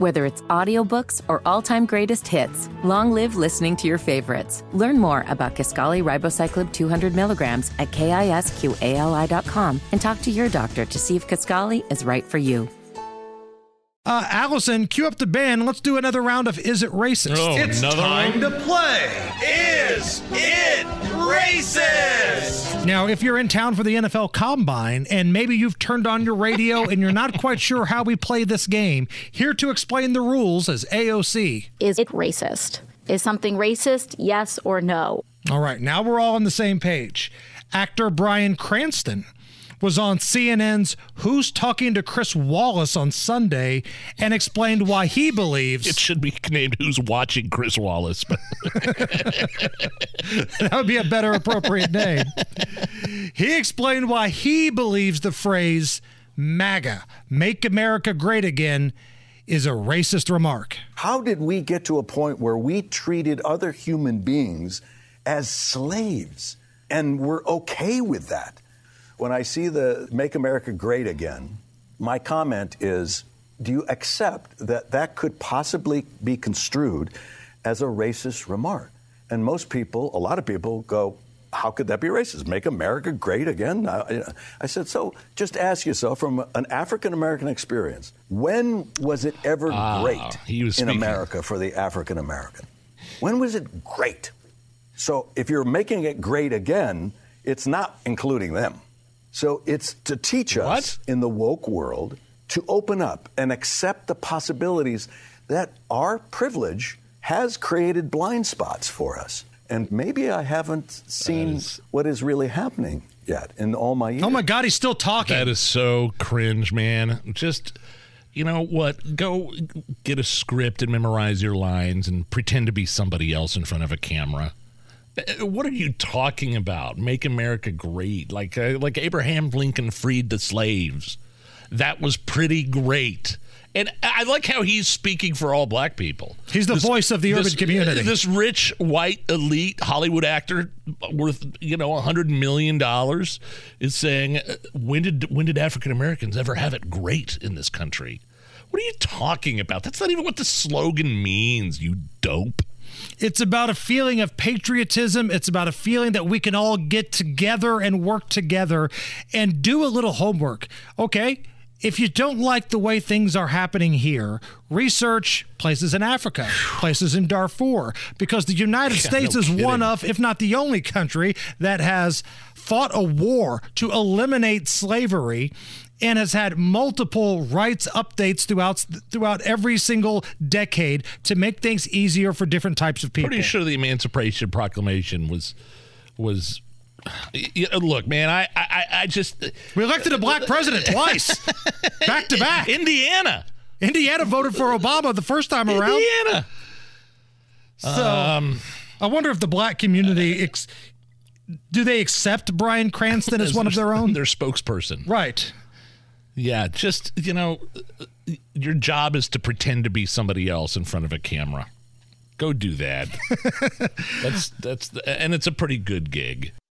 Whether it's audiobooks or all-time greatest hits, long live listening to your favorites. Learn more about Kisqali Ribociclib 200 milligrams at kisqali.com and talk to your doctor to see if Kisqali is right for you. Uh, Allison, cue up the band. Let's do another round of Is It Racist? Oh, It's another time one? to play. Is it racist? Now, if you're in town for the NFL Combine and maybe you've turned on your radio and you're not quite sure how we play this game, here to explain the rules is AOC. Is it racist? Is something racist? Yes or no? All right, now we're all on the same page. Actor Bryan Cranston was on CNN's Who's Talking to Chris Wallace on Sunday and explained why he believes It should be named Who's Watching Chris Wallace. But that would be a better appropriate name. He explained why he believes the phrase MAGA, Make America Great Again, is a racist remark. How did we get to a point where we treated other human beings as slaves and we're okay with that? When I see the Make America Great Again, my comment is do you accept that that could possibly be construed as a racist remark? And most people, a lot of people go, how could that be racist? Make America great again? I, I said, so just ask yourself from an African American experience, when was it ever Ah, great in. America for the African American? When was it great? So if you're making it great again, it's not including them. So it's to teach us in the woke world to open up and accept the possibilities that our privilege has created blind spots for us. And maybe I haven't seen what is really happening yet in all my years. Oh my God, he's still talking. that is so cringe, man. Just, you know what? Go get a script and memorize your lines and pretend to be somebody else in front of a camera. What are you talking about? Make America great, like uh, like Abraham Lincoln freed the slaves. That was pretty great. And I like how he's speaking for all black people. He's the voice of the urban community. This rich white elite Hollywood actor worth you know a hundred million dollars is saying, uh, when did when did African Americans ever have it great in this country? What are you talking about? That's not even what the slogan means. You dope. It's about a feeling of patriotism. It's about a feeling that we can all get together and work together and do a little homework. Okay. If you don't like the way things are happening here, research places in Africa, places in Darfur, because the United Yeah, States no is one of, if not the only country that has fought a war to eliminate slavery and has had multiple rights updates throughout throughout every single decade to make things easier for different types of people. Pretty sure the Emancipation Proclamation was was. Look, man, I, I I just We elected a black president twice, back to back. Indiana. Indiana voted for Obama the first time around. Indiana. So Um, I wonder if the black community ex- do they accept Bryan Cranston as one of their own? Their spokesperson. Right. Yeah, just you know, your job is to pretend to be somebody else in front of a camera. Go do that. that's that's the, and it's a pretty good gig.